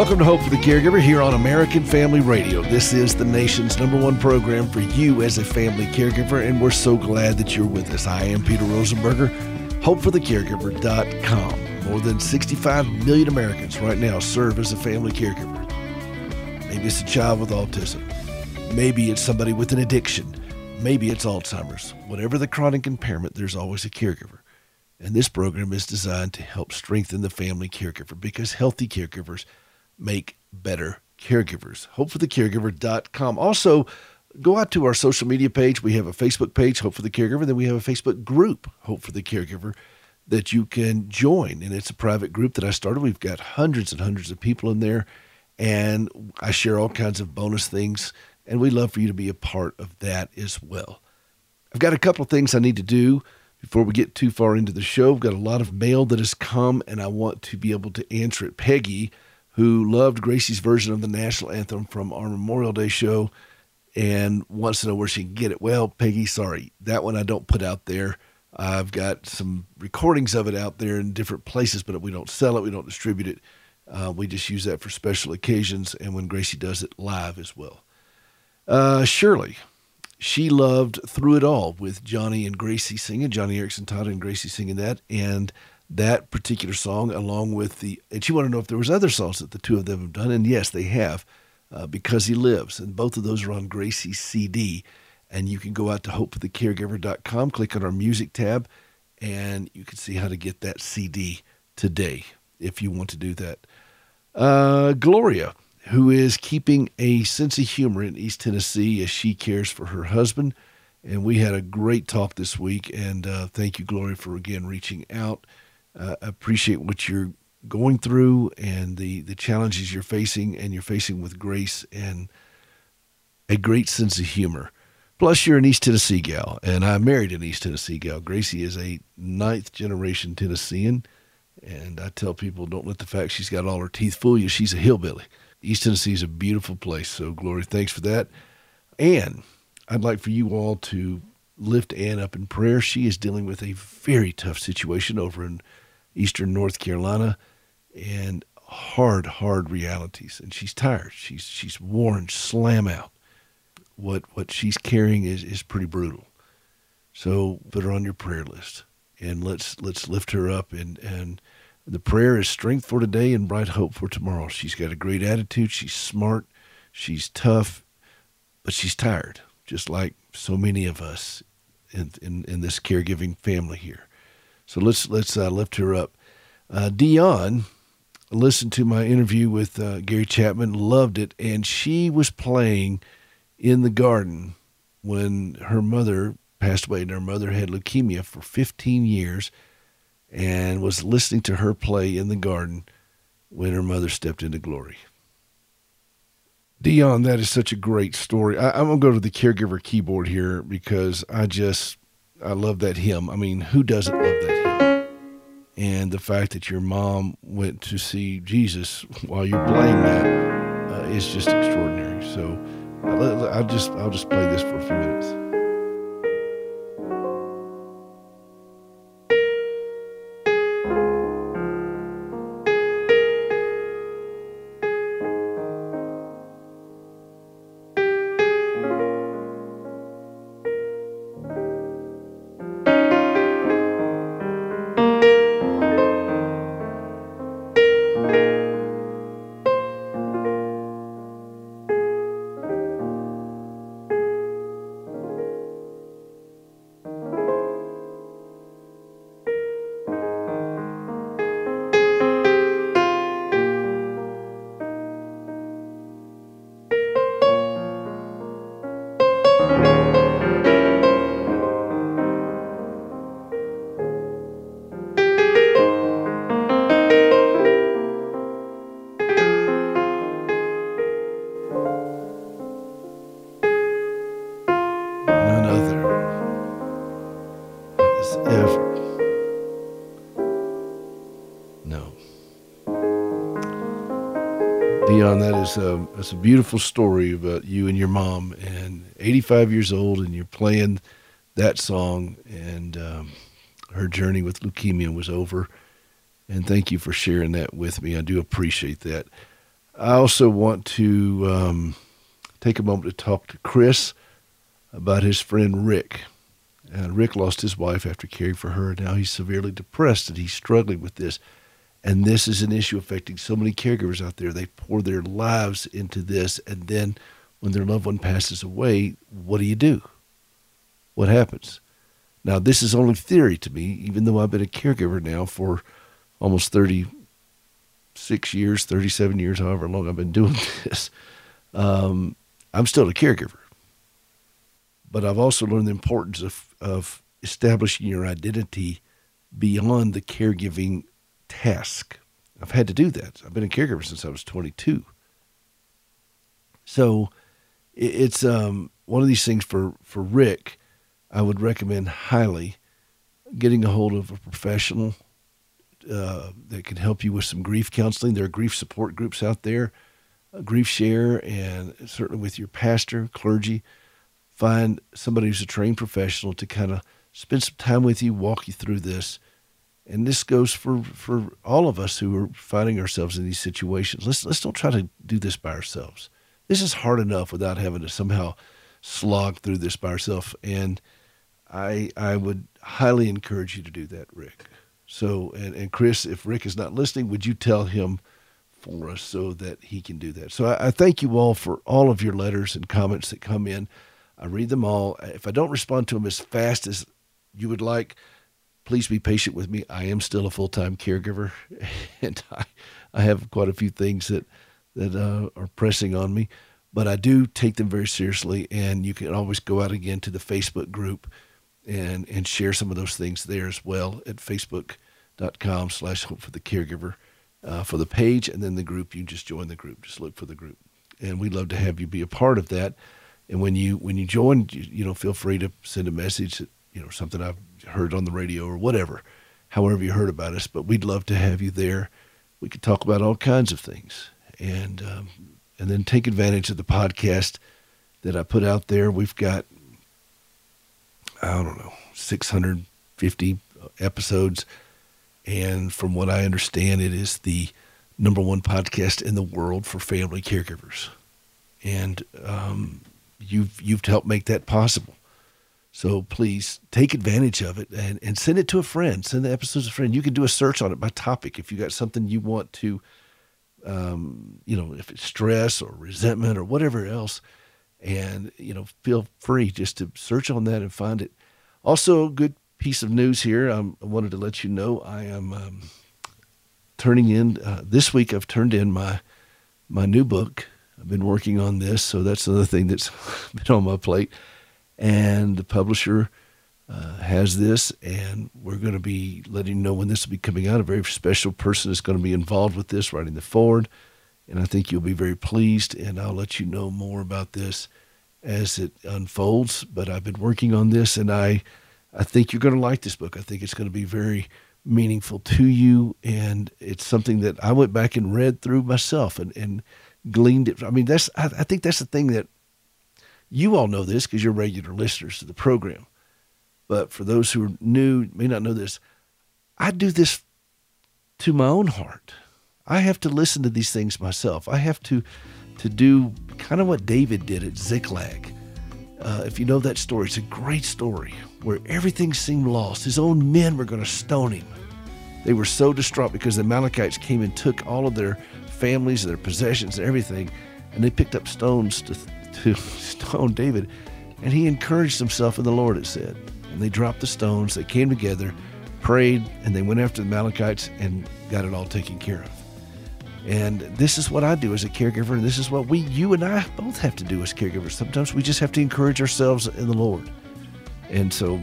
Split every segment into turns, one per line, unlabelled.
Welcome to Hope for the Caregiver here on American Family Radio. This is the nation's number one program for you as a family caregiver, and we're so glad that you're with us. I am Peter Rosenberger, hopeforthecaregiver.com. More than 65 million Americans right now serve as a family caregiver. Maybe it's a child with autism. Maybe it's somebody with an addiction. Maybe it's Alzheimer's. Whatever the chronic impairment, there's always a caregiver. And this program is designed to help strengthen the family caregiver because healthy caregivers make better caregivers. HopeForTheCaregiver.com. Also, go out to our social media page. We have a Facebook page, Hope for the Caregiver. And then we have a Facebook group, Hope for the Caregiver, that you can join. And it's a private group that I started. We've got hundreds and hundreds of people in there. And I share all kinds of bonus things. And we'd love for you to be a part of that as well. I've got a couple of things I need to do before we get too far into the show, I've got a lot of mail that has come, and I want to be able to answer it. Peggy, who loved Gracie's version of the national anthem from our Memorial Day show and wants to know where she can get it. Well, Peggy, sorry, that one I don't put out there. I've got some recordings of it out there in different places, but we don't sell it, we don't distribute it. Uh, we just use that for special occasions and when Gracie does it live as well. Uh, Shirley, she loved Through It All with Joni and Gracie singing, Joni Eareckson Tada and Gracie singing that. And that particular song, along with the, and she wanted to know if there was other songs that the two of them have done. And yes, they have, uh, Because He Lives. And both of those are on Gracie's CD. And you can go out to hopeforthecaregiver.com, click on our music tab, and you can see how to get that CD today if you want to do that. Uh, Gloria who is keeping a sense of humor in East Tennessee as she cares for her husband. And we had a great talk this week. And uh, thank you, Gloria, for again reaching out. Uh, appreciate what you're going through and the, the challenges you're facing, and you're facing with grace and a great sense of humor. Plus, you're an East Tennessee gal, and I married an East Tennessee gal. Gracie is a ninth generation Tennessean. And I tell people, don't let the fact she's got all her teeth fool you. She's a hillbilly. East Tennessee is a beautiful place. So, Glory, thanks for that. And I'd like for you all to lift Ann up in prayer. She is dealing with a very tough situation over in eastern North Carolina and hard, hard realities. And she's tired. She's she's worn slam out. What what she's carrying is, is pretty brutal. So put her on your prayer list and let's let's lift her up and and the prayer is strength for today and bright hope for tomorrow. She's got a great attitude. She's smart. She's tough, but she's tired, just like so many of us in, in, in this caregiving family here. So let's let's uh, lift her up. Uh, Dion listened to my interview with uh, Gary Chapman, loved it, and she was playing in the garden when her mother passed away, and her mother had leukemia for 15 years and was listening to her play in the garden when her mother stepped into glory. Dion, that is such a great story. I, am gonna go to the caregiver keyboard here because I just I love that hymn. I mean, who doesn't love that hymn? And the fact that your mom went to see Jesus while you're playing that uh, is just extraordinary. So I'll just I'll just play this for a few minutes. It's a, beautiful story about you and your mom, and 85 years old, and you're playing that song, and um, her journey with leukemia was over. And thank you for sharing that with me. I do appreciate that. I also want to um, take a moment to talk to Chris about his friend Rick. And Rick lost his wife after caring for her. And now he's severely depressed and he's struggling with this. And this is an issue affecting so many caregivers out there. They pour their lives into this. And then when their loved one passes away, what do you do? What happens? Now, this is only theory to me, even though I've been a caregiver now for almost 36 years, 37 years, however long I've been doing this. Um, I'm still a caregiver. But I've also learned the importance of, of establishing your identity beyond the caregiving task. I've had to do that. I've been a caregiver since I was 22. So it's um, one of these things for, for Rick. I would recommend highly getting a hold of a professional uh, that can help you with some grief counseling. There are grief support groups out there, uh, Grief Share, and certainly with your pastor, clergy. Find somebody who's a trained professional to kind of spend some time with you, walk you through this. And this goes for, for all of us who are finding ourselves in these situations. Let's let's don't try to do this by ourselves. This is hard enough without having to somehow slog through this by ourselves. And I I would highly encourage you to do that, Rick. So and, and Chris, if Rick is not listening, would you tell him for us so that he can do that? So I, I thank you all for all of your letters and comments that come in. I read them all. If I don't respond to them as fast as you would like, please be patient with me. I am still a full time caregiver, and I, I have quite a few things that that uh, are pressing on me, but I do take them very seriously. And you can always go out again to the Facebook group and and share some of those things there as well at facebook.com slash hope for the caregiver uh, for the page and then the group you just join the group just look for the group and we'd love to have you be a part of that and when you when you join you, you know feel free to send a message that you know something i've heard on the radio or whatever however you heard about us but we'd love to have you there we could talk about all kinds of things and um, and then take advantage of the podcast that i put out there we've got I don't know, 650 episodes. And from what I understand, it is the number one podcast in the world for family caregivers. And um, you've, you've helped make that possible. So please take advantage of it and, and send it to a friend. Send the episodes to a friend. You can do a search on it by topic if you got something you want to, um, you know, if it's stress or resentment or whatever else. And you know feel free just to search on that and find it. Also a good piece of news here. Um, i wanted to let you know i am um, turning in uh, this week i've turned in my my new book. I've been working on this so that's another thing that's been on my plate and the publisher uh, has this and we're going to be letting you know when this will be coming out a very special person is going to be involved with this writing the forward and I think you'll be very pleased. And I'll let you know more about this as it unfolds. But I've been working on this, and I, I think you're going to like this book. I think it's going to be very meaningful to you, and it's something that I went back and read through myself and and gleaned it. I mean, that's I, I think that's the thing that you all know this because you're regular listeners to the program. But for those who are new, may not know this, I do this to my own heart. I have to listen to these things myself. I have to to do kind of what David did at Ziklag. Uh, if you know that story, it's a great story where everything seemed lost. His own men were going to stone him. They were so distraught because the Amalekites came and took all of their families, their possessions, and everything, and they picked up stones to, to stone David. And he encouraged himself in the Lord, it said. And they dropped the stones, they came together, prayed, and they went after the Amalekites and got it all taken care of. And this is what I do as a caregiver, and this is what we, you and I, both have to do as caregivers. Sometimes we just have to encourage ourselves in the Lord. And so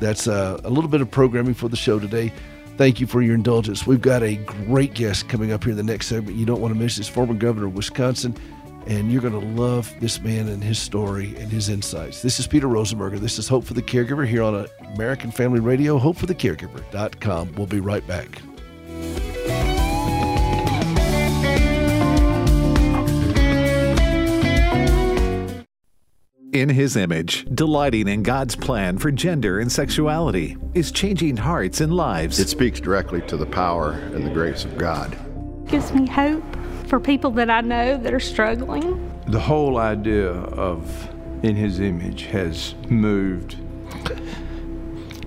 that's uh, a little bit of programming for the show today. Thank you for your indulgence. We've got a great guest coming up here in the next segment. You don't want to miss this former governor of Wisconsin, and you're going to love this man and his story and his insights. This is Peter Rosenberger. This is Hope for the Caregiver here on American Family Radio, hopeforthecaregiver.com. We'll be right back.
In his image, delighting in God's plan for gender and sexuality is changing hearts and lives.
It speaks directly to the power and the grace of God.
Gives me hope
for people that I know that are struggling.
The whole idea of in his image has moved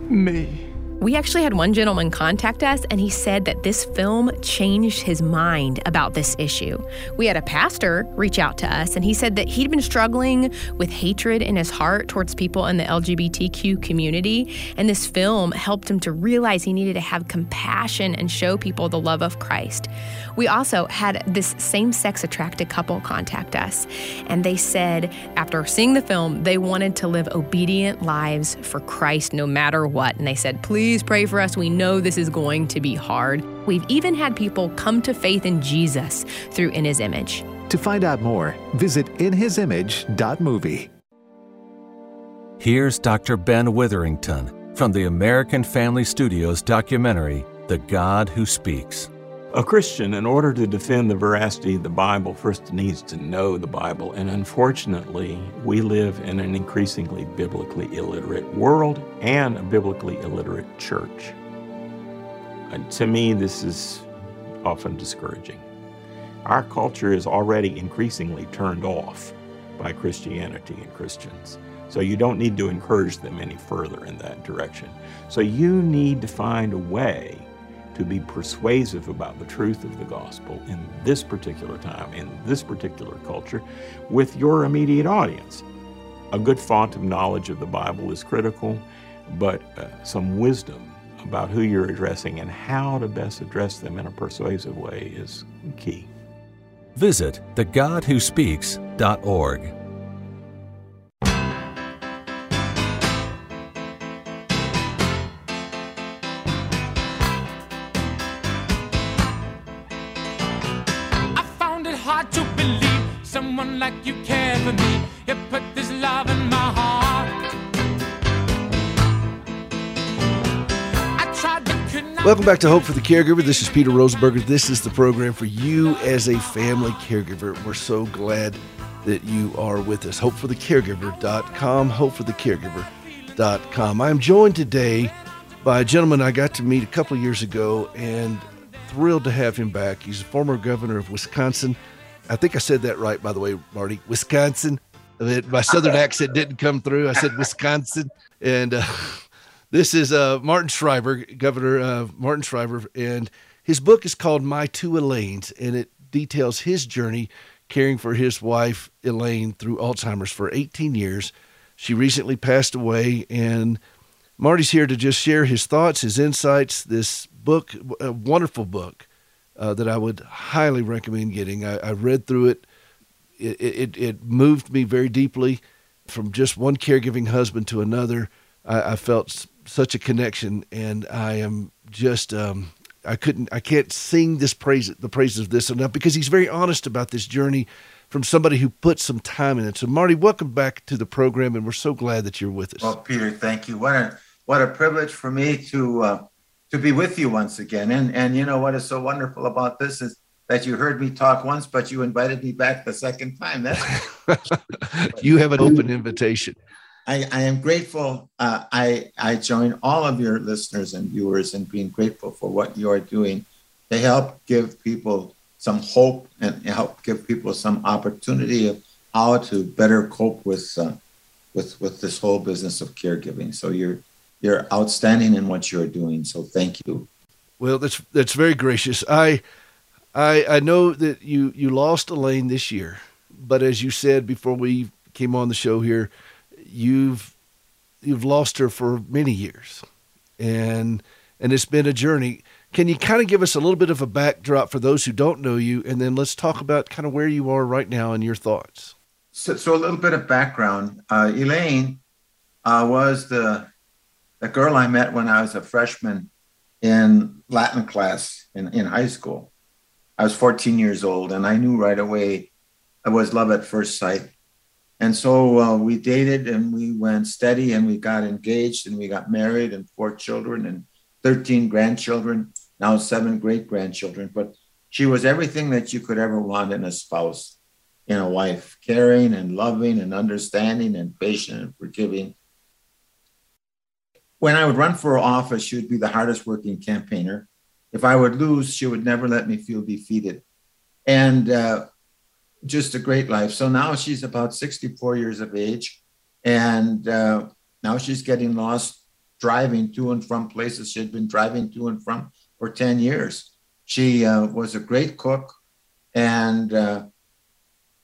me.
We actually had one gentleman contact us, and he said that this film changed his mind about this issue. We had a pastor reach out to us, and he said that he'd been struggling with hatred in his heart towards people in the LGBTQ community, and this film helped him to realize he needed to have compassion and show people the love of Christ. We also had this same sex attracted couple contact us, and they said after seeing the film, they wanted to live obedient lives for Christ no matter what. And they said, please Please pray for us. We know this is going to be hard. We've even had people come to faith in Jesus through In His Image.
To find out more, visit inhisimage.movie.
Here's Dr. Ben Witherington from the American Family Studios documentary, The God Who Speaks.
A Christian, in order to defend the veracity of the Bible, first needs to know the Bible. And unfortunately, we live in an increasingly biblically illiterate world and a biblically illiterate church. And to me, this is often discouraging. Our culture is already increasingly turned off by Christianity and Christians. So you don't need to encourage them any further in that direction. So you need to find a way to be persuasive about the truth of the gospel in this particular time, in this particular culture, with your immediate audience. A good font of knowledge of the Bible is critical, but uh, some wisdom about who you're addressing and how to best address them in a persuasive way is key.
Visit thegodwhospeaks.org.
Welcome back to Hope for the Caregiver. This is Peter Rosenberger. This is the program for you as a family caregiver. We're so glad that you are with us. HopeForTheCaregiver.com. HopeForTheCaregiver.com. I'm joined today by a gentleman I got to meet a couple of years ago and thrilled to have him back. He's a former governor of Wisconsin. I think I said that right, by the way, Marty. Wisconsin. My southern accent didn't come through. I said Wisconsin, and uh, this is uh, Martin Schreiber, Governor uh, Martin Schreiber, and his book is called My Two Elaines, and it details his journey caring for his wife Elaine through Alzheimer's for 18 years. She recently passed away, and Marty's here to just share his thoughts, his insights. This book, a wonderful book uh, that I would highly recommend getting. I, I read through it. It, it. it moved me very deeply from just one caregiving husband to another. I, I felt such a connection, and I am just um, I couldn't I can't sing this praise the praises of this enough because he's very honest about this journey from somebody who put some time in it. So Marty, welcome back to the program, and we're so glad that you're with us.
Well, Peter, thank you. What a what a privilege for me to uh, to be with you once again. And and you know what is so wonderful about this is that you heard me talk once, but you invited me back the second time. That's
you have an open invitation.
I, I am grateful. Uh, I I join all of your listeners and viewers in being grateful for what you are doing to help give people some hope and help give people some opportunity of how to better cope with uh, with with this whole business of caregiving. So you're you're outstanding in what you're doing. So thank you.
Well, that's that's very gracious. I I I know that you you lost Elaine this year, but as you said before we came on the show here, you've you've lost her for many years, and and it's been a journey. Can you kind of give us a little bit of a backdrop for those who don't know you, and then let's talk about kind of where you are right now and your thoughts.
So, so a little bit of background. Uh, Elaine uh, was the the girl I met when I was a freshman in Latin class in, in high school. I was 14 years old, and I knew right away I was love at first sight. And so uh, we dated and we went steady and we got engaged and we got married and four children and 13 grandchildren, now seven great grandchildren. But she was everything that you could ever want in a spouse, in a wife, caring and loving and understanding and patient and forgiving when I would run for office, she would be the hardest working campaigner. If I would lose, she would never let me feel defeated. and uh, just a great life. So now she's about 64 years of age, and uh, now she's getting lost driving to and from places she had been driving to and from for 10 years. She uh, was a great cook, and uh,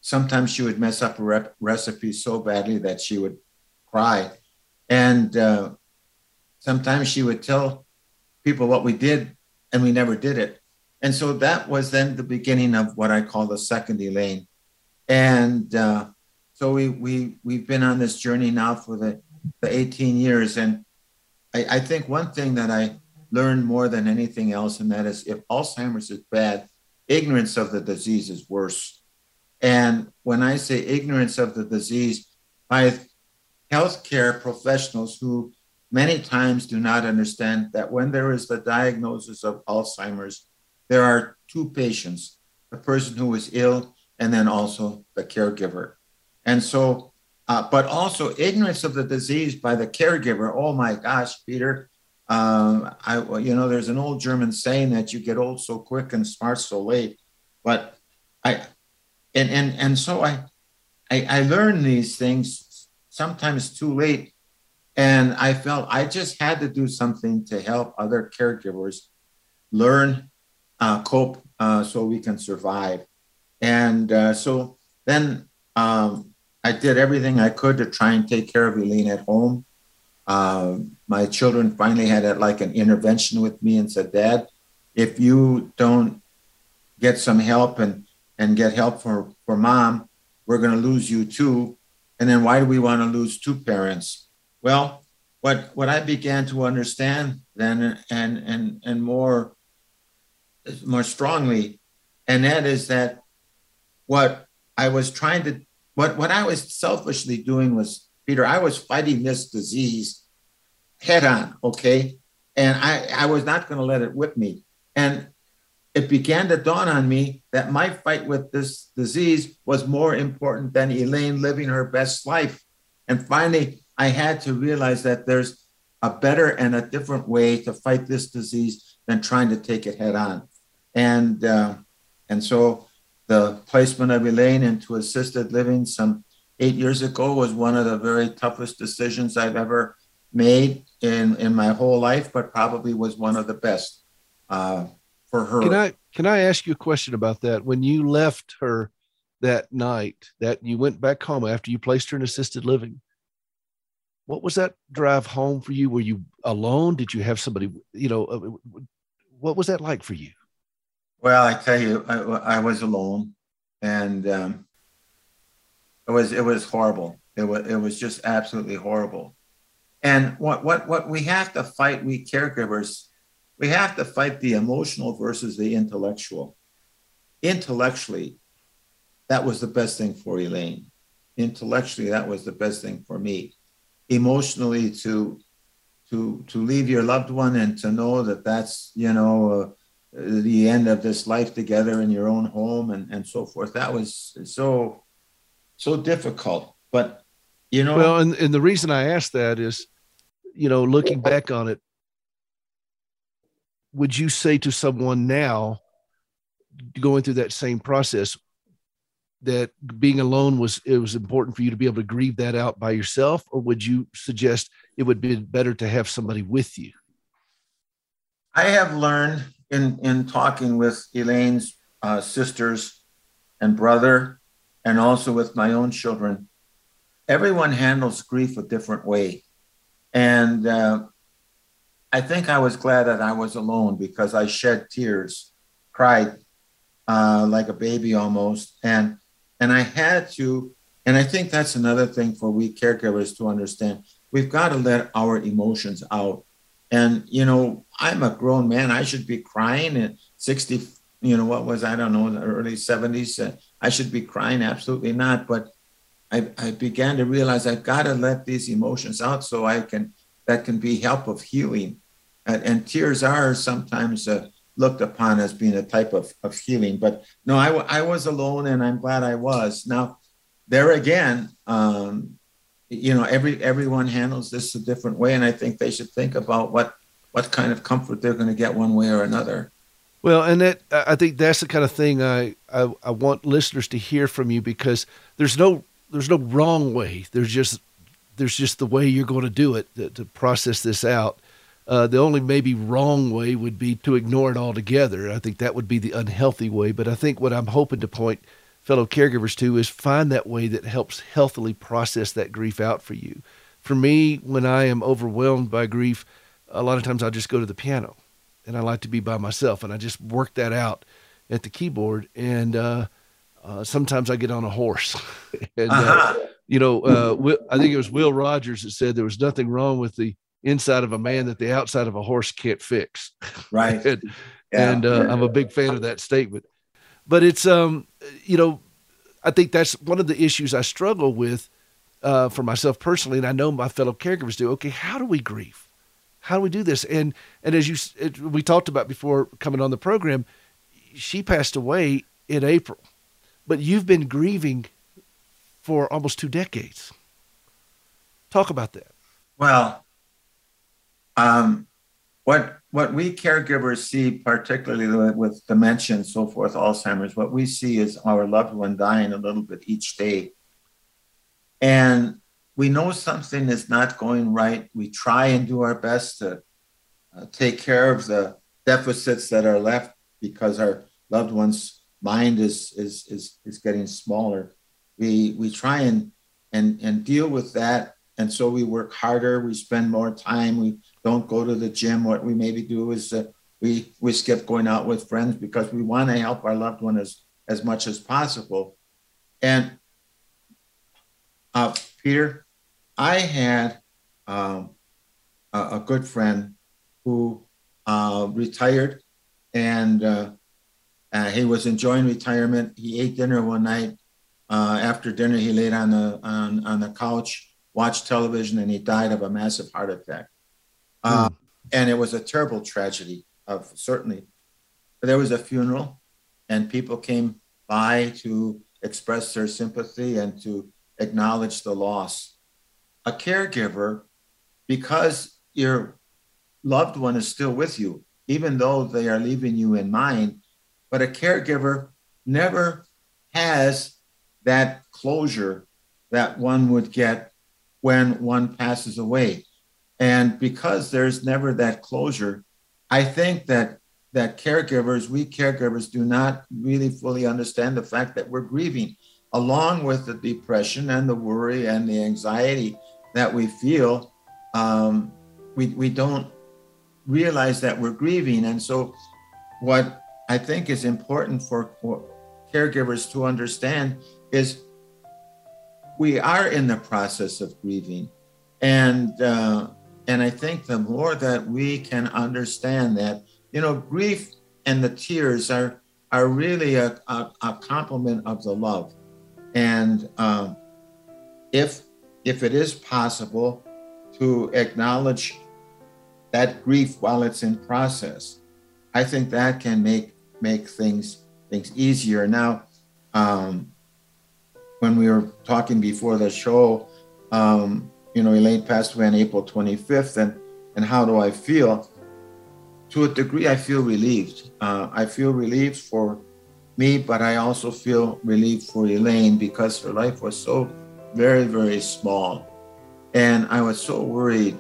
sometimes she would mess up a rep- recipe so badly that she would cry. And uh, sometimes she would tell people what we did, and we never did it. And so that was then the beginning of what I call the second Elaine. And uh, so we, we, we've been on this journey now for the, the 18 years. And I, I think one thing that I learned more than anything else, and that is if Alzheimer's is bad, ignorance of the disease is worse. And when I say ignorance of the disease, by healthcare professionals who many times do not understand that when there is the diagnosis of Alzheimer's, there are two patients the person who is ill and then also the caregiver. And so, uh, but also ignorance of the disease by the caregiver. Oh my gosh, Peter. Um, I, you know, there's an old German saying that you get old so quick and smart so late. But I, and and and so I, I, I learned these things sometimes too late, and I felt I just had to do something to help other caregivers learn, uh, cope, uh, so we can survive. And uh, so then um, I did everything I could to try and take care of Elaine at home. Uh, my children finally had a, like an intervention with me and said, Dad, if you don't get some help and, and get help for, for mom, we're going to lose you too. And then why do we want to lose two parents? Well, what, what I began to understand then and, and, and more, more strongly, and that is that what I was trying to, what, what I was selfishly doing was, Peter, I was fighting this disease head on, okay? And I, I was not going to let it whip me. And it began to dawn on me that my fight with this disease was more important than Elaine living her best life. And finally, I had to realize that there's a better and a different way to fight this disease than trying to take it head on. And uh, and so the placement of Elaine into assisted living some eight years ago was one of the very toughest decisions I've ever made in, in my whole life, but probably was one of the best uh, for her.
Can I can I ask you a question about that? When you left her that night, that you went back home after you placed her in assisted living, what was that drive home for you? Were you alone? Did you have somebody? You know, uh, what was that like for you?
Well, I tell you, I, I was alone, and um, it was it was horrible. It was it was just absolutely horrible. And what what what we have to fight, we caregivers, we have to fight the emotional versus the intellectual. Intellectually, that was the best thing for Elaine. Intellectually, that was the best thing for me. Emotionally, to to to leave your loved one and to know that that's you know. Uh, the end of this life together in your own home and, and so forth. That was so so difficult. But you know
Well, and, and the reason I asked that is, you know, looking back on it, would you say to someone now going through that same process that being alone was it was important for you to be able to grieve that out by yourself or would you suggest it would be better to have somebody with you
I have learned in in talking with Elaine's uh, sisters and brother, and also with my own children, everyone handles grief a different way, and uh, I think I was glad that I was alone because I shed tears, cried uh, like a baby almost, and and I had to, and I think that's another thing for we caregivers to understand. We've got to let our emotions out and, you know, I'm a grown man. I should be crying at 60, you know, what was, I don't know, the early 70s. Uh, I should be crying. Absolutely not. But I, I began to realize I've got to let these emotions out so I can, that can be help of healing. And, and tears are sometimes uh, looked upon as being a type of, of healing. But no, I, I was alone and I'm glad I was. Now, there again, um, you know every everyone handles this a different way and i think they should think about what what kind of comfort they're going to get one way or another
Well, and that I think that's the kind of thing I, I I want listeners to hear from you because there's no there's no wrong way. There's just there's just the way you're going to do it to, to process this out. Uh, the only maybe wrong way would be to ignore it altogether. I think that would be the unhealthy way. But I think what I'm hoping to point fellow caregivers to is find that way that helps healthily process that grief out for you. For me, when I am overwhelmed by grief, a lot of times I just go to the piano and I like to be by myself and I just work that out at the keyboard. And uh, uh, sometimes I get on a horse. and, uh-huh. uh, you know, uh, I think it was Will Rogers that said there was nothing wrong with the inside of a man that the outside of a horse can't fix.
Right.
and, yeah. and uh, I'm a big fan of that statement. But it's, um, you know, I think that's one of the issues I struggle with uh, for myself personally, and I know my fellow caregivers do. Okay, how do we grieve? How do we do this? And and as you it, we talked about before coming on the program, she passed away in April, but you've been grieving for almost two decades. Talk about that.
Well, um, what what we caregivers see, particularly with dementia and so forth, Alzheimer's, what we see is our loved one dying a little bit each day. And we know something is not going right. We try and do our best to uh, take care of the deficits that are left because our loved one's mind is is is, is getting smaller. We we try and and and deal with that and so we work harder we spend more time we don't go to the gym. What we maybe do is uh, we we skip going out with friends because we want to help our loved one as as much as possible. And uh, peter i had um, a, a, good friend who uh, retired and uh, uh, he was enjoying retirement. He ate dinner one night. Uh, after dinner he laid on the on, on the couch watched television, and he died of a massive heart attack. Mm. And it was a terrible tragedy, of certainly. But there was a funeral, and people came by to express their sympathy and to acknowledge the loss. A caregiver, because your loved one is still with you, even though they are leaving you in mind, but a caregiver never has that closure that one would get when one passes away. And because there's never that closure, I think that that caregivers, we caregivers, do not really fully understand the fact that we're grieving, along with the depression and the worry and the anxiety that we feel. Um, we, we don't realize that we're grieving. And so, what I think is important for, caregivers to understand is we are in the process of grieving, and uh, and I think the more that we can understand that, you know, grief and the tears are are really a, a, a complement of the love, and um, if if it is possible to acknowledge that grief while it's in process, I think that can make make things things easier. Now, um, when we were talking before the show, um, you know, Elaine passed away on April 25th, and and how do I feel? To a degree, I feel relieved. Uh, I feel relieved for me, but I also feel relieved for Elaine because her life was so very, very small, and I was so worried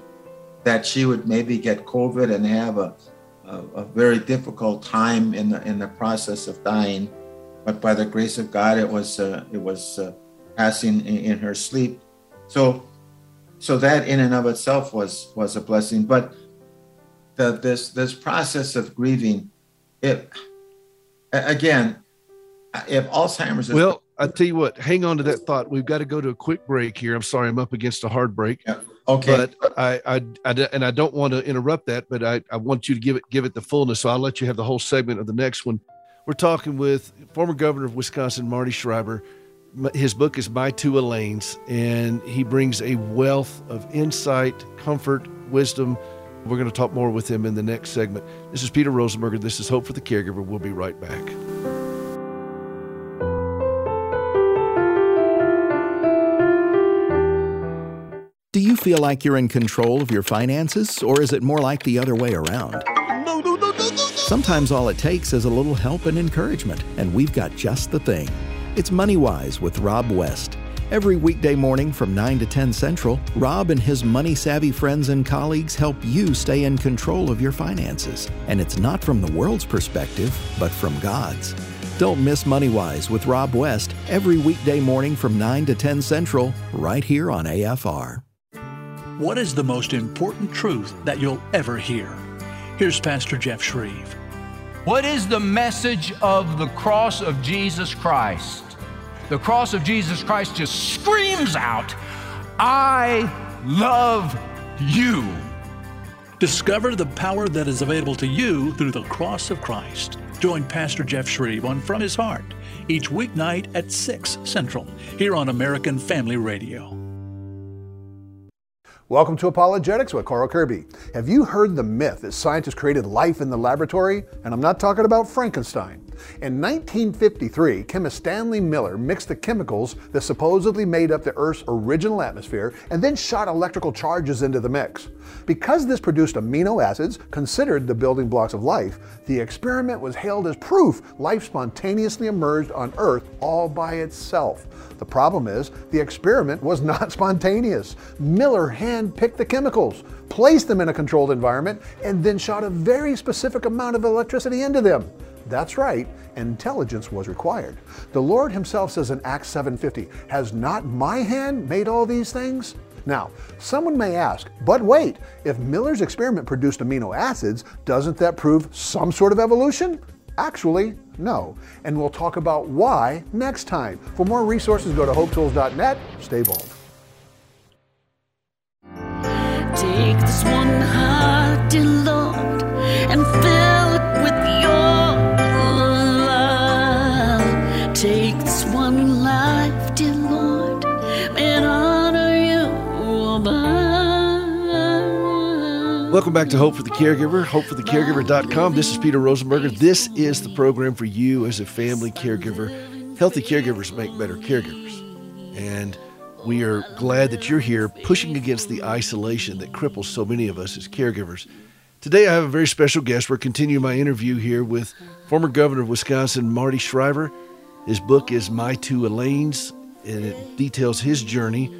that she would maybe get COVID and have a, a, a very difficult time in the in the process of dying but by the grace of God, it was uh, it was uh, passing in, in, her sleep. So, so that in and of itself was was a blessing. But the, this this process of grieving, it again, if Alzheimer's.
Is, well, I tell you what, hang on to that thought. We've got to go to a quick break here. I'm sorry, I'm up against a hard break.
Yeah. Okay.
But I, I, I, and I don't want to interrupt that, but I, I want you to give it, give it the fullness. So I'll let you have the whole segment of the next one. We're talking with former governor of Wisconsin, Marty Schreiber. His book is My Two Elaines, and he brings a wealth of insight, comfort, wisdom. We're going to talk more with him in the next segment. This is Peter Rosenberger. This is Hope for the Caregiver. We'll be right back.
Do you feel like you're in control of your finances, or is it more like the other way around? No, no, no, no, no, no Sometimes all it takes is a little help and encouragement, and we've got just the thing. It's Money Wise with Rob West. Every weekday morning from 9 to 10 Central, Rob and his money savvy friends and colleagues help you stay in control of your finances. And it's not from the world's perspective, but from God's. Don't miss Money Wise with Rob West every weekday morning from 9 to 10 Central, right here on AFR.
What is the most important truth that you'll ever hear? Here's Pastor Jeff Schreve.
What is the message of the cross of Jesus Christ? The cross of Jesus Christ just screams out, I love you.
Discover the power that is available to you through the cross of Christ. Join Pastor Jeff Schreve on From His Heart each weeknight at 6 Central here on American Family Radio.
Welcome to Apologetics with Carl Kerby. Have you heard the myth that scientists created life in the laboratory? And I'm not talking about Frankenstein. In 1953, chemist Stanley Miller mixed the chemicals that supposedly made up the Earth's original atmosphere and then shot electrical charges into the mix. Because this produced amino acids, considered the building blocks of life, the experiment was hailed as proof life spontaneously emerged on Earth all by itself. The problem is, the experiment was not spontaneous. Miller hand-picked the chemicals, placed them in a controlled environment, and then shot a very specific amount of electricity into them. That's right, intelligence was required. The Lord himself says in Acts 7:50, "Has not my hand made all these things?" Now, someone may ask, but wait, if Miller's experiment produced amino acids, doesn't that prove some sort of evolution? Actually, no. And we'll talk about why next time. For more resources, go to hopetools.net. Stay bold.
Take this one heart, dear Lord, and fill one life, dear Lord.
Welcome back to Hope for the Caregiver, hopeforthecaregiver.com. This is Peter Rosenberger. This is the program for you as a family caregiver. Healthy caregivers make better caregivers. And we are glad that you're here pushing against the isolation that cripples so many of us as caregivers. Today, I have a very special guest. We're continuing my interview here with former governor of Wisconsin, Marty Schreiber. His book is My Two Elaines, and it details his journey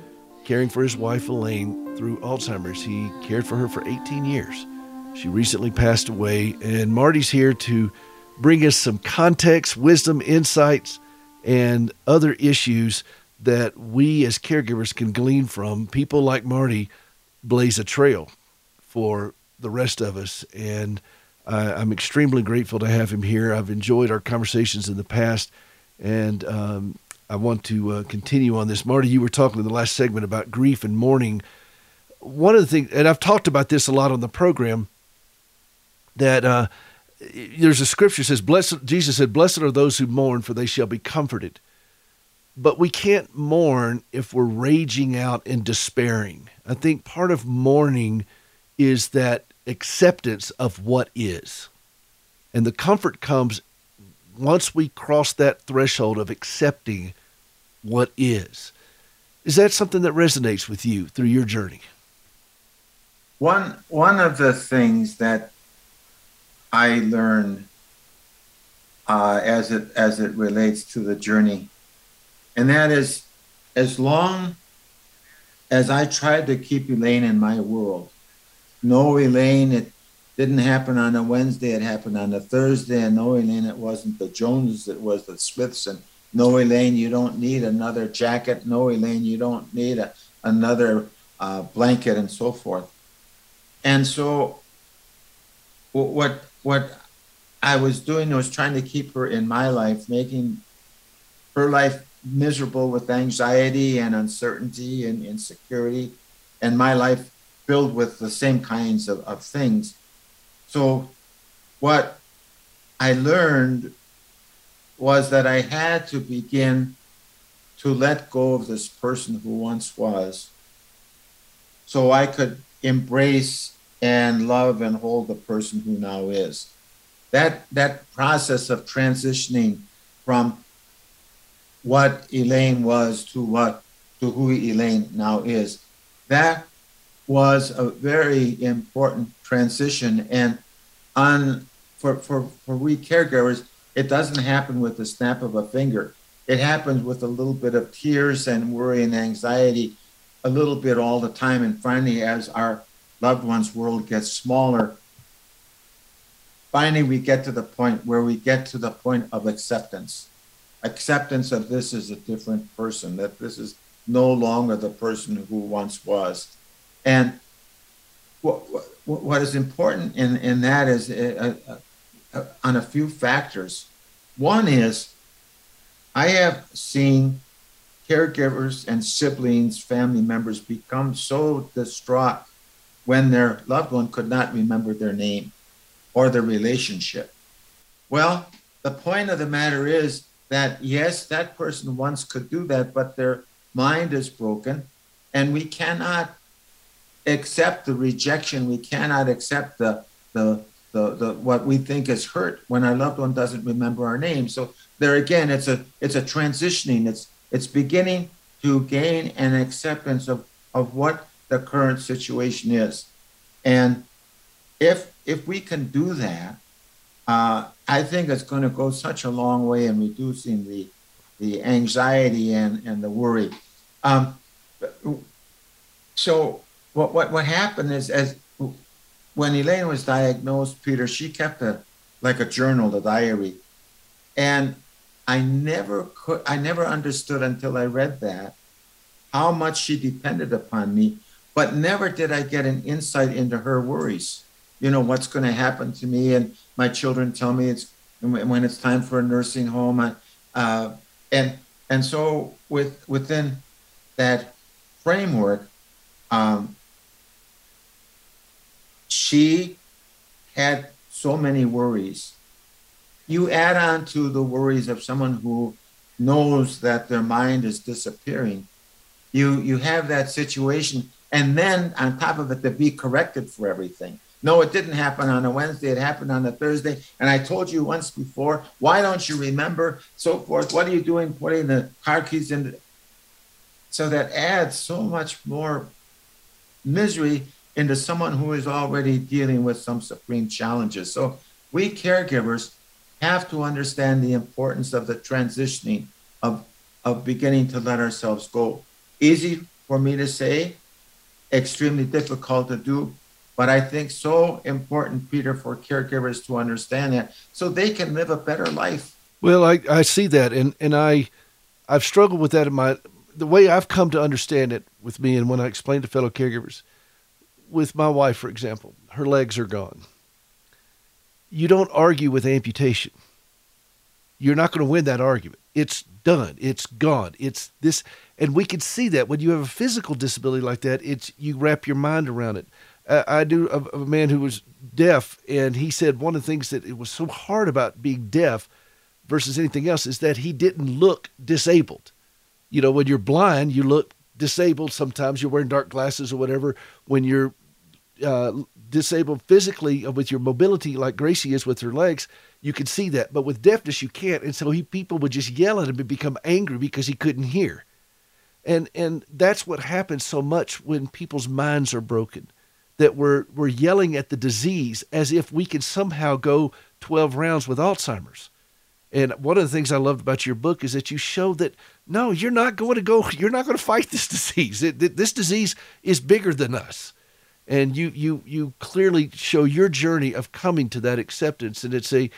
caring for his wife, Elaine, through Alzheimer's. He cared for her for 18 years. She recently passed away, and Marty's here to bring us some context, wisdom, insights, and other issues that we as caregivers can glean from. People like Marty blaze a trail for the rest of us. And I'm extremely grateful to have him here. I've enjoyed our conversations in the past, and um, I want to uh, continue on this. Marty, you were talking in the last segment about grief and mourning. One of the things, and I've talked about this a lot on the program, that uh, there's a scripture says, "Blessed." Jesus said, "Blessed are those who mourn, for they shall be comforted." But we can't mourn if we're raging out and despairing. I think part of mourning is that acceptance of what is. And the comfort comes once we cross that threshold of accepting what is. Is that something that resonates with you through your journey?
One one of the things that I learned uh, as it as it relates to the journey, and that is, as long as I tried to keep Elaine in my world, no Elaine, it didn't happen on a Wednesday, it happened on a Thursday, and no Elaine, it wasn't the Joneses, it was the Smiths, and no Elaine, you don't need another jacket, no Elaine, you don't need a, another uh, blanket, and so forth. And so, what what I was doing was trying to keep her in my life, making her life miserable with anxiety and uncertainty and insecurity, and my life filled with the same kinds of, of things. So, what I learned was that I had to begin to let go of this person who once was so I could embrace and love and hold the person who now is. That that process of transitioning from what Elaine was to what to who Elaine now is. That was a very important transition and for, for, for we caregivers, it doesn't happen with the snap of a finger. It happens with a little bit of tears and worry and anxiety, a little bit all the time. And finally, as our loved one's world gets smaller, finally we get to the point where we get to the point of acceptance acceptance of this is a different person that this is no longer the person who once was and what, what, what is important in, in that is uh, uh, uh, on a few factors one is i have seen caregivers and siblings family members become so distraught when their loved one could not remember their name or their relationship. Well, the point of the matter is that yes, that person once could do that, but their mind is broken, and we cannot accept the rejection. We cannot accept the the the, the what we think is hurt when our loved one doesn't remember our name. So there again, it's a it's a transitioning. It's it's beginning to gain an acceptance of of what the current situation is, and if if we can do that, uh, I think it's going to go such a long way in reducing the the anxiety and, and the worry. Um, so what, what what happened is as when Elaine was diagnosed, Peter, she kept a like a journal, a diary, and I never could I never understood until I read that how much she depended upon me, but never did I get an insight into her worries. You know what's going to happen to me? And my children tell me it's when it's time for a nursing home I, uh, and and so with within that framework um, she had so many worries you add on to the worries of someone who knows that their mind is disappearing you you have that situation and then on top of it to be corrected for everything no, it didn't happen on a Wednesday. It happened on a Thursday. And I told you once before, why don't you remember? So forth. What are you doing putting the car keys in? So that adds so much more misery into someone who is already dealing with some supreme challenges. So we caregivers have to understand the importance of the transitioning of, of beginning to let ourselves go. Easy for me to say, extremely difficult to do but I think so important, Peter, for caregivers to understand that so they can live a better life.
Well, I, I see that, and, and I I've struggled with that in my the way I've come to understand it with me, and when I explain to fellow caregivers, with my wife, for example, her legs are gone. You don't argue with amputation. You're not going to win that argument. It's done. It's gone. It's this, and we can see that when you have a physical disability like that. It's you wrap your mind around it uh, I knew of, a man who was deaf, and he said one of the things that it was so hard about being deaf versus anything else is that he didn't look disabled. You know, when you're blind, you look disabled. Sometimes you're wearing dark glasses or whatever. When you're uh, disabled physically with your mobility, like Gracie is with her legs, you can see that. But with deafness, you can't. And so he people would just yell at him and become angry because he couldn't hear. And and that's what happens so much when people's minds are broken that we're, we're yelling at the disease as if we can somehow go 12 rounds with Alzheimer's. And one of the things I loved about your book is that you show that no, you're not going to go, you're not going to fight this disease. It, this disease is bigger than us. And you, you, you clearly show your journey of coming to that acceptance. And it's a,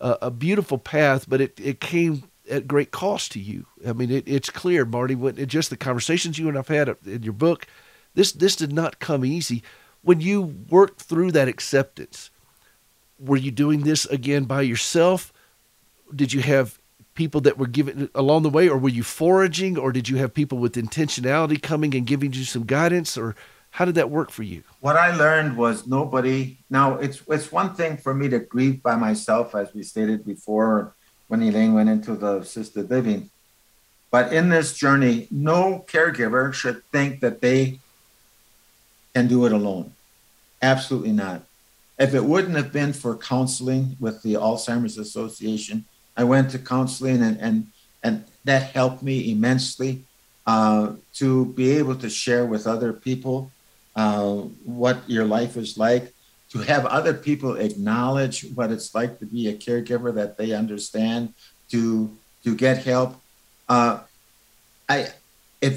a, beautiful path, but it, it came at great cost to you. I mean, it, it's clear, Marty, when, just the conversations you and I've had in your book, this, this did not come easy when you worked through that acceptance, were you doing this again by yourself? Did you have people that were giving along the way, or were you foraging, or did you have people with intentionality coming and giving you some guidance, or how did that work for you?
What I learned was nobody. Now it's it's one thing for me to grieve by myself, as we stated before, when Elaine went into the assisted living. But in this journey, no caregiver should think that they can do it alone. Absolutely not. If it wouldn't have been for counseling with the Alzheimer's Association, I went to counseling and and and that helped me immensely uh, to be able to share with other people uh, what your life is like, to have other people acknowledge what it's like to be a caregiver, that they understand, to to get help. Uh, I if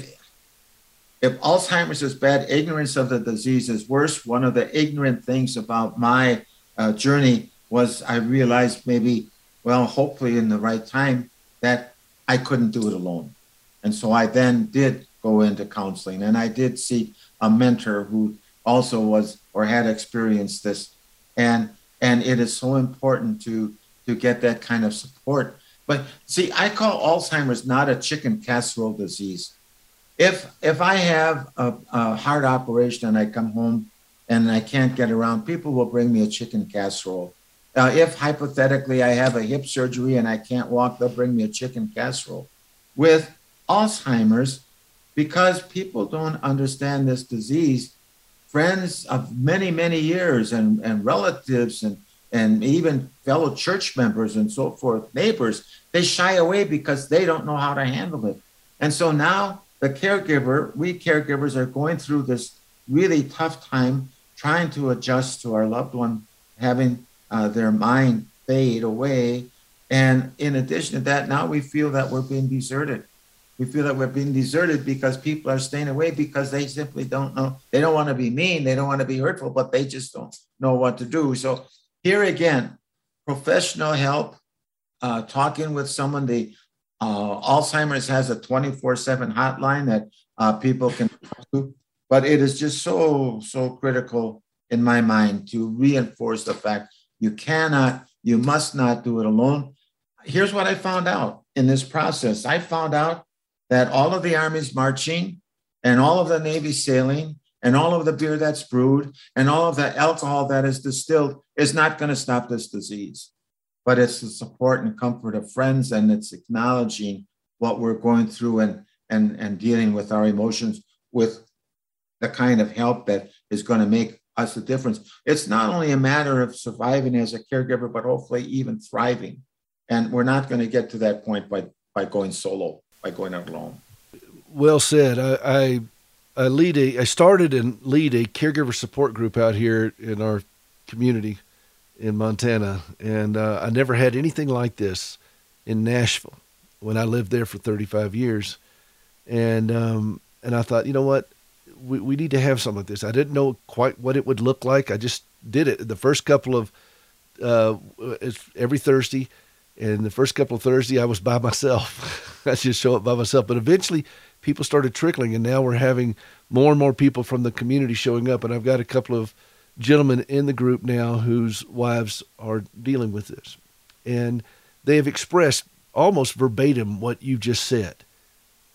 if Alzheimer's is bad, ignorance of the disease is worse. One of the ignorant things about my uh, journey was I realized maybe, well, hopefully in the right time, that I couldn't do it alone. And so I then did go into counseling and I did seek a mentor who also was or had experienced this. And and it is so important to to get that kind of support. But see, I call Alzheimer's not a chicken casserole disease if if I have a, a, heart operation and I come home and I can't get around, people will bring me a chicken casserole. Uh, if hypothetically I have a hip surgery and I can't walk, they'll bring me a chicken casserole. With Alzheimer's, because people don't understand this disease, friends of many many years and, and relatives and and even fellow church members and so forth, neighbors, they shy away because they don't know how to handle it. And so now the caregiver, we caregivers are going through this really tough time trying to adjust to our loved one having uh, their mind fade away. And in addition to that, now we feel that we're being deserted. We feel that we're being deserted because people are staying away because they simply don't know. They don't want to be mean, they don't want to be hurtful, but they just don't know what to do. So, here again, professional help, uh, talking with someone, the uh, Alzheimer's has a 24 7 hotline that uh, people can talk to, but it is just so, so critical in my mind to reinforce the fact you cannot, you must not do it alone. Here's what I found out in this process I found out that all of the armies marching and all of the Navy sailing and all of the beer that's brewed and all of the alcohol that is distilled is not going to stop this disease. But it's the support and comfort of friends and it's acknowledging what we're going through and and and dealing with our emotions with the kind of help that is going to make us a difference. It's not only a matter of surviving as a caregiver but hopefully even thriving. And we're not going to get to that point by by going solo by going out alone
well said i i, I lead a i started and lead a caregiver support group out here in our community in Montana, and uh, I never had anything like this in Nashville when I lived there for 35 years, and um, and I thought, you know what, we we need to have something like this. I didn't know quite what it would look like. I just did it. The first couple of uh, every Thursday, and the first couple of Thursday I was by myself. I just show up by myself, but eventually people started trickling, and now we're having more and more people from the community showing up, and I've got a couple of gentlemen in the group now whose wives are dealing with this. And they have expressed almost verbatim what you just said.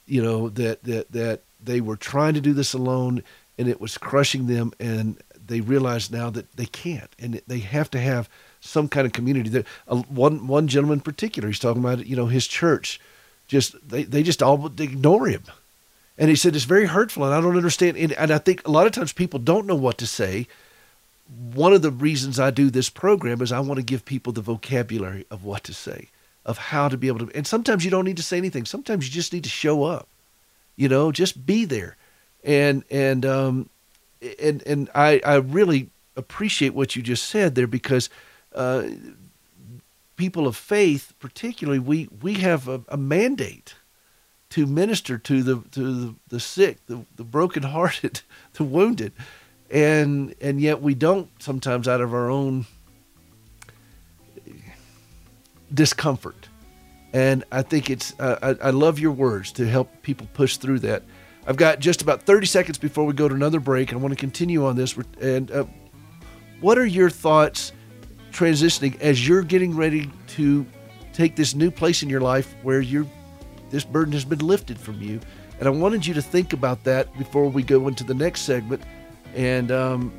You know, that, that, that they were trying to do this alone and it was crushing them and they realize now that they can't and they have to have some kind of community. That uh, one one gentleman in particular, he's talking about you know his church, just they, they just all they ignore him, and he said it's very hurtful, and I don't understand. And, and I think a lot of times people don't know what to say, one of the reasons I do this program is I want to give people the vocabulary of what to say, of how to be able to. And sometimes you don't need to say anything. Sometimes you just need to show up. You know, just be there, and and um, and and I I really appreciate what you just said there because. Uh, people of faith, particularly, we we have a, a mandate to minister to the to the, the sick, the, the brokenhearted, the wounded. And and yet we don't sometimes out of our own discomfort. And i think it's uh, I, I love your words to help people push through that. I've got just about 30 seconds before we go to another break i want to continue on this. And uh, what are your thoughts transitioning as you're getting ready to take this new place in your life where you're this burden has been lifted from you and i wanted you to think about that before we go into the next segment and um,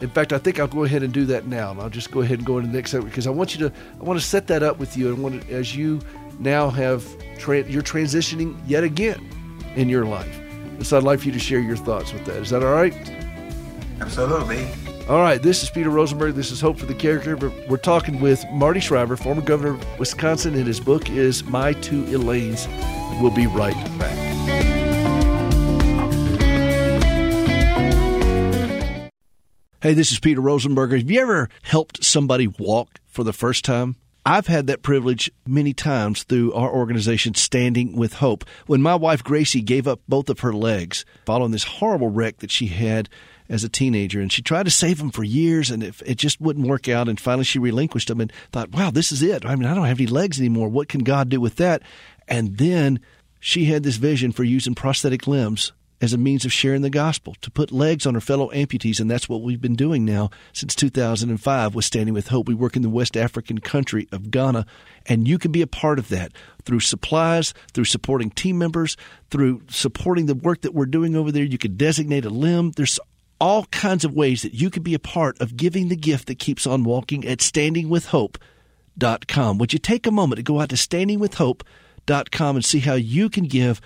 in fact, I think I'll go ahead and do that now. I'll just go ahead and go into the next segment because I want you to I want to set that up with you and want to, as you now have tra- you're transitioning yet again in your life. And so I'd like for you to share your thoughts with that. Is that all right?
Absolutely.
All right, this is Peter Rosenberger. This is Hope for the Caregiver. We're talking with Marty Schreiber, former governor of Wisconsin, and his book is My Two Elaines. We'll be right back. Hey, this is Peter Rosenberger. Have you ever helped somebody walk for the first time? I've had that privilege many times through our organization, Standing with Hope. When my wife Gracie gave up both of her legs following this horrible wreck that she had as a teenager, and she tried to save them for years, and it, it just wouldn't work out. And finally, she relinquished them and thought, "Wow, this is it. I mean, I don't have any legs anymore. What can God do with that?" And then she had this vision for using prosthetic limbs as a means of sharing the gospel, to put legs on her fellow amputees, and that's what we've been doing now since 2005 with Standing with Hope. We work in the West African country of Ghana, and you can be a part of that through supplies, through supporting team members, through supporting the work that we're doing over there. You could designate a limb. There's all kinds of ways that you can be a part of giving the gift that keeps on walking at standingwithhope.com. Would you take a moment to go out to standingwithhope.com and see how you can give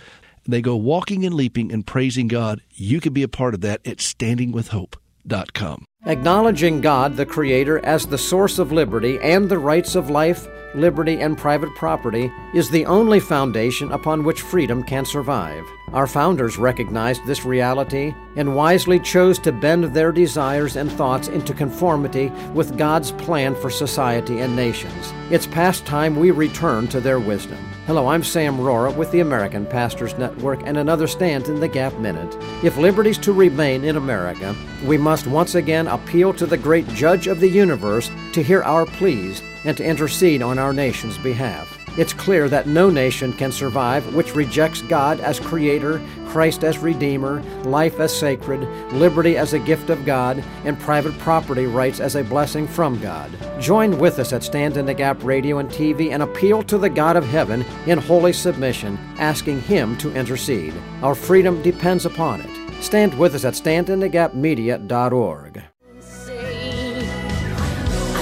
they go walking and leaping and praising God. You can be a part of that at standingwithhope.com.
Acknowledging God, the Creator, as the source of liberty and the rights of life, liberty, and private property is the only foundation upon which freedom can survive. Our founders recognized this reality and wisely chose to bend their desires and thoughts into conformity with God's plan for society and nations. It's past time we return to their wisdom. Hello, I'm Sam Rohrer with the American Pastors Network and another Stand in the Gap Minute. If liberty's to remain in America, we must once again appeal to the great judge of the universe to hear our pleas and to intercede on our nation's behalf. It's clear that no nation can survive which rejects God as Creator, Christ as Redeemer, life as sacred, liberty as a gift of God, and private property rights as a blessing from God. Join with us at Stand in the Gap Radio and TV and appeal to the God of heaven in holy submission, asking Him to intercede. Our freedom depends upon it. Stand with us at standinthegapmedia.org.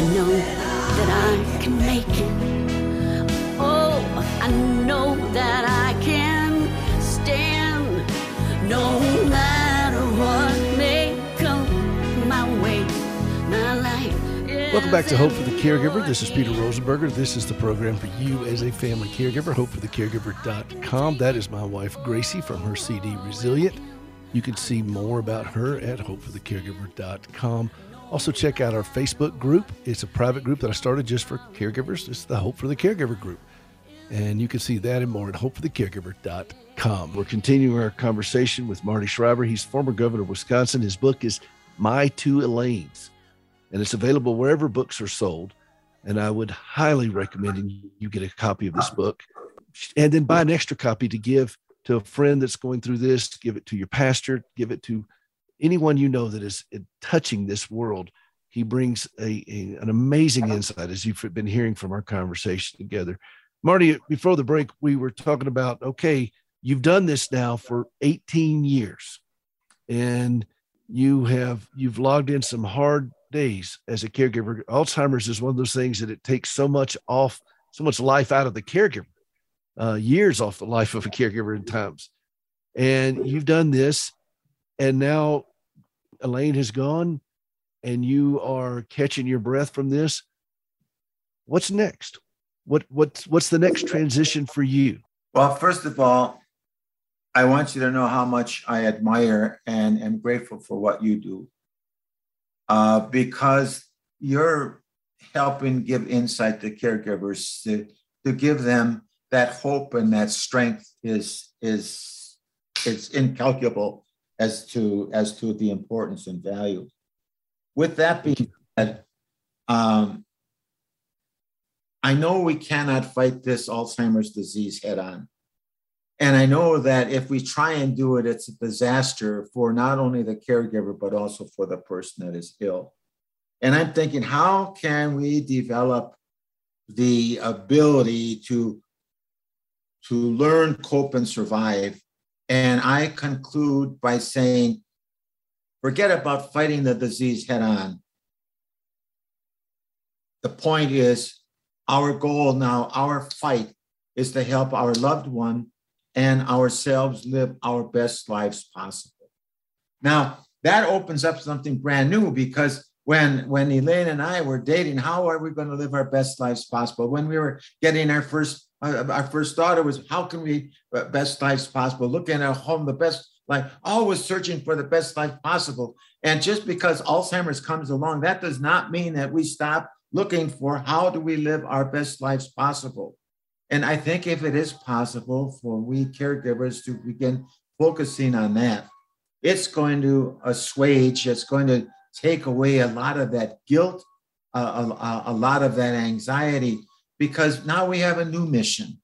I know that I can make it. Oh, I know that I can stand no matter what may come my way. My life.
Welcome back to Hope for the Caregiver. This is Peter Rosenberger. This is the program for you as a family caregiver, hopeforthecaregiver.com. That is my wife, Gracie, from her CD Resilient. You can see more about her at hopeforthecaregiver.com. Also, check out our Facebook group. It's a private group that I started just for caregivers. It's the Hope for the Caregiver group. And you can see that and more at hopeforthecaregiver.com. We're continuing our conversation with Marty Schreiber. He's former governor of Wisconsin. His book is My Two Elaines, and it's available wherever books are sold. And I would highly recommend you get a copy of this book and then buy an extra copy to give to a friend that's going through this, give it to your pastor, give it to anyone you know that is touching this world. He brings a, a, an amazing insight, as you've been hearing from our conversation together. Marty, before the break, we were talking about okay, you've done this now for 18 years, and you have you've logged in some hard days as a caregiver. Alzheimer's is one of those things that it takes so much off, so much life out of the caregiver, uh, years off the life of a caregiver in times. And you've done this, and now Elaine has gone and you are catching your breath from this, what's next? What what's what's the next transition for you?
Well, first of all, I want you to know how much I admire and am grateful for what you do. Uh, because you're helping give insight to caregivers to, to give them that hope and that strength is is it's incalculable as to as to the importance and value. With that being said, um, I know we cannot fight this Alzheimer's disease head on. And I know that if we try and do it, it's a disaster for not only the caregiver, but also for the person that is ill. And I'm thinking, how can we develop the ability to, to learn, cope, and survive and I conclude by saying, forget about fighting the disease head on. The point is, our goal now, our fight is to help our loved one and ourselves live our best lives possible. Now, that opens up something brand new because when when Elaine and I were dating, how are we going to live our best lives possible? When we were getting our first our first thought was how can we uh, best lives possible? Looking at home, the best life always searching for the best life possible. And just because Alzheimer's comes along, that does not mean that we stop looking for how do we live our best lives possible. And I think if it is possible for we caregivers to begin focusing on that, it's going to assuage, it's going to take away a lot of that guilt, uh, a, a lot of that anxiety, because now we have a new mission.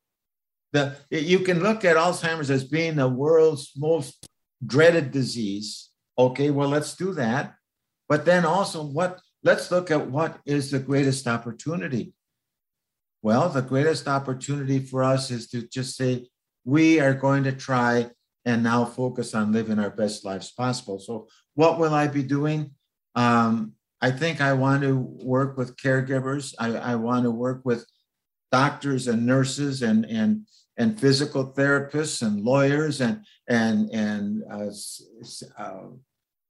The, you can look at Alzheimer's as being the world's most dreaded disease. Okay, well, let's do that. But then also, what? Let's look at what is the greatest opportunity. Well, the greatest opportunity for us is to just say, we are going to try and now focus on living our best lives possible. So, what will I be doing? Um, I think I want to work with caregivers. I, I want to work with doctors and nurses and and and physical therapists and lawyers and and and uh, uh,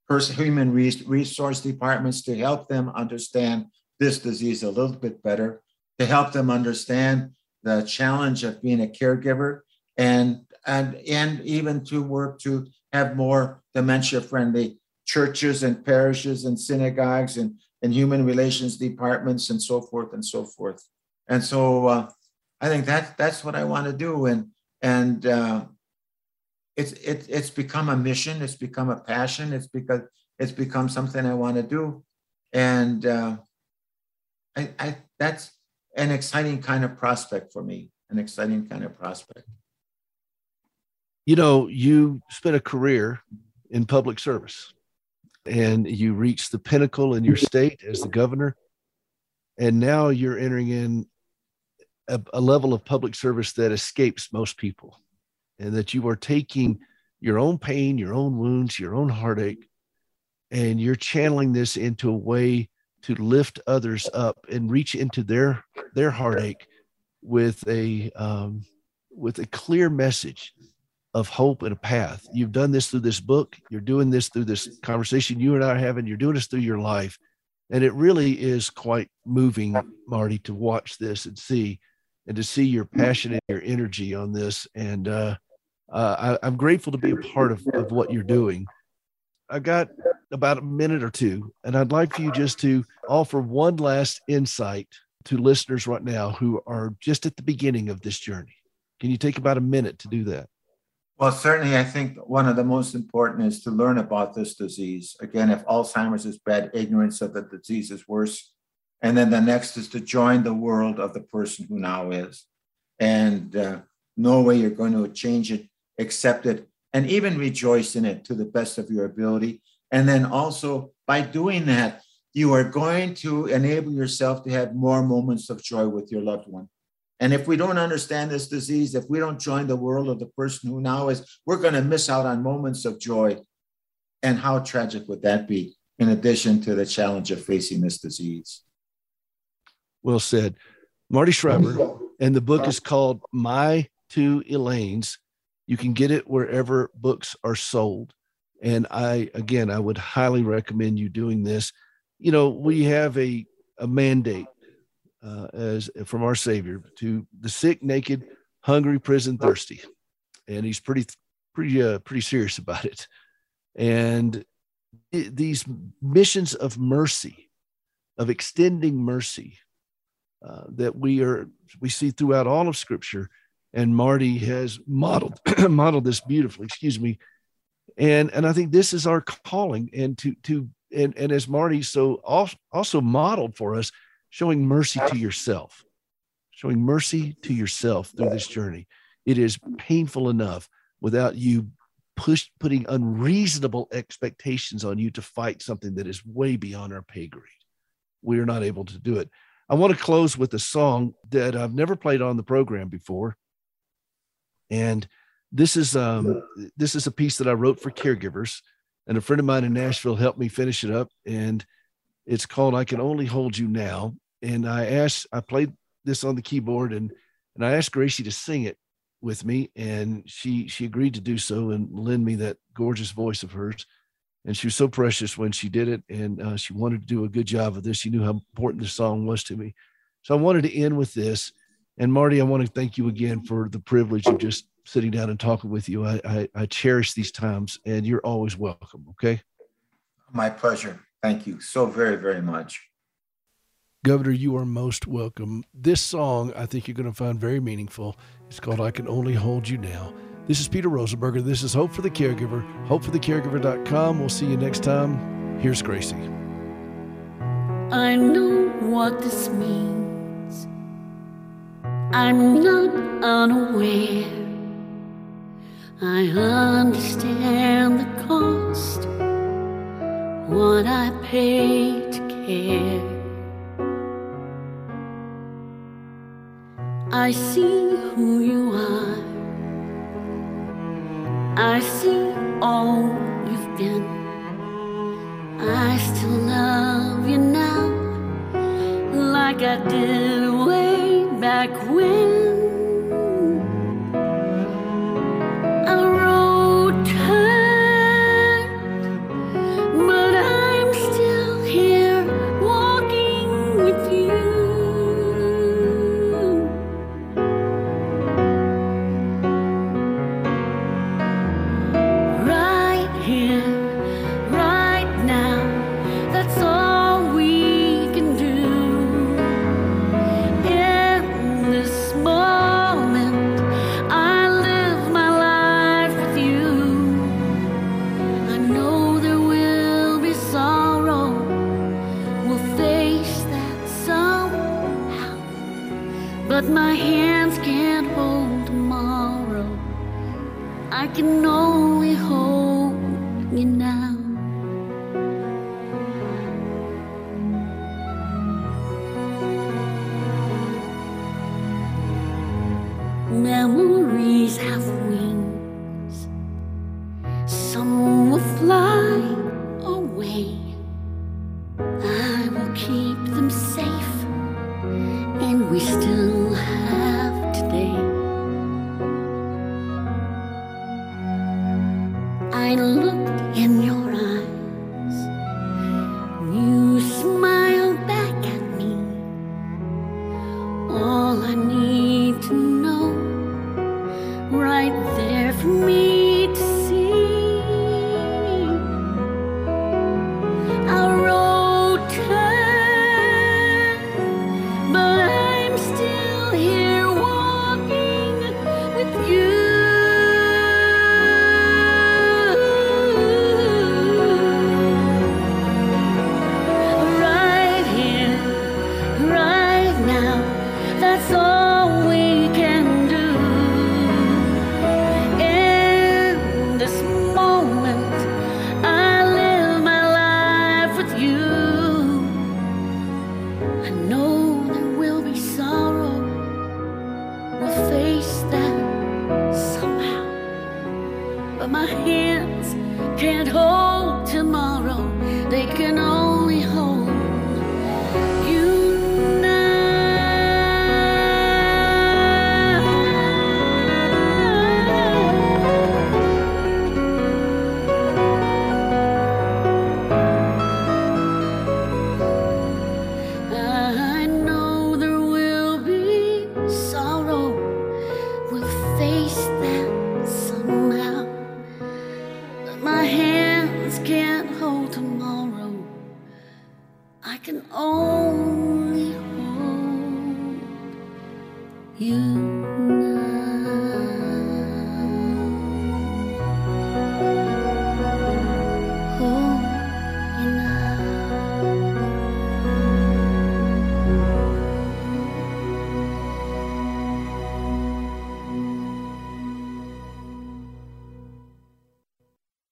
person, human resource departments to help them understand this disease a little bit better, to help them understand the challenge of being a caregiver, and and and even to work to have more dementia friendly churches and parishes and synagogues and, and human relations departments and so forth and so forth. And so uh, I think that that's what I want to do. And and uh, it's it, it's become a mission. It's become a passion. It's because it's become something I want to do. And uh, I, I that's an exciting kind of prospect for me. An exciting kind of prospect.
You know, you spent a career in public service and you reached the pinnacle in your state as the governor and now you're entering in a, a, level of public service that escapes most people and that you are taking your own pain your own wounds your own heartache and you're channeling this into a way to lift others up and reach into their their heartache with a um, with a clear message of hope and a path. You've done this through this book. You're doing this through this conversation you and I are having. You're doing this through your life. And it really is quite moving, Marty, to watch this and see and to see your passion and your energy on this. And uh, uh, I, am grateful to be a part of, of what you're doing. I've got about a minute or two, and I'd like for you just to offer one last insight to listeners right now who are just at the beginning of this journey. Can you take about a minute to do that?
Well, certainly, I think one of the most important is to learn about this disease. Again, if Alzheimer's is bad, ignorance of the disease is worse. And then the next is to join the world of the person who now is. And uh, no way you're going to change it, accept it, and even rejoice in it to the best of your ability. And then also, by doing that, you are going to enable yourself to have more moments of joy with your loved one. And if we don't understand this disease, if we don't join the world of the person who now is, we're going to miss out on moments of joy. And how tragic would that be, in addition to the challenge of facing this disease?
Well said. Marty Schreiber, and the book is called My Two Elaines. You can get it wherever books are sold. And I, again, I would highly recommend you doing this. You know, we have a, a mandate uh, as from our Savior to the sick, naked, hungry, prison, thirsty, and he's pretty pretty uh, pretty serious about it. And it, these missions of mercy, of extending mercy, uh, that we are we see throughout all of Scripture, and Marty has modeled modeled this beautifully. Excuse me, and and I think this is our calling, and to to and and as Marty so also modeled for us showing mercy to yourself, showing mercy to yourself through this journey. It is painful enough without you push putting unreasonable expectations on you to fight something that is way beyond our pay grade. We are not able to do it. I want to close with a song that I've never played on the program before. And this is um this is a piece that I wrote for caregivers and a friend of mine in Nashville helped me finish it up and it's called I Can Only Hold You Now and I asked, I played this on the keyboard and and I asked Gracie to sing it with me, and she she agreed to do so and lend me that gorgeous voice of hers. And she was so precious when she did it, and uh, she wanted to do a good job of this. She knew how important this song was to me, so I wanted to end with this. And Marty, I want to thank you again for the privilege of just sitting down and talking with you. I, I, I cherish these times, and you're always welcome. Okay.
My pleasure. Thank you so very, very much.
Governor, you are most welcome. This song, I think you're going to find very meaningful. It's called I Can Only Hold You Now. This is Peter Rosenberger. This is Hope for the Caregiver. HopeForTheCaregiver.com. We'll see you next time. Here's Gracie.
I know what this means. I'm not unaware. I understand the cost, what I pay to care. I see who you are. I see all you've been. I still love you now, like I did way back when.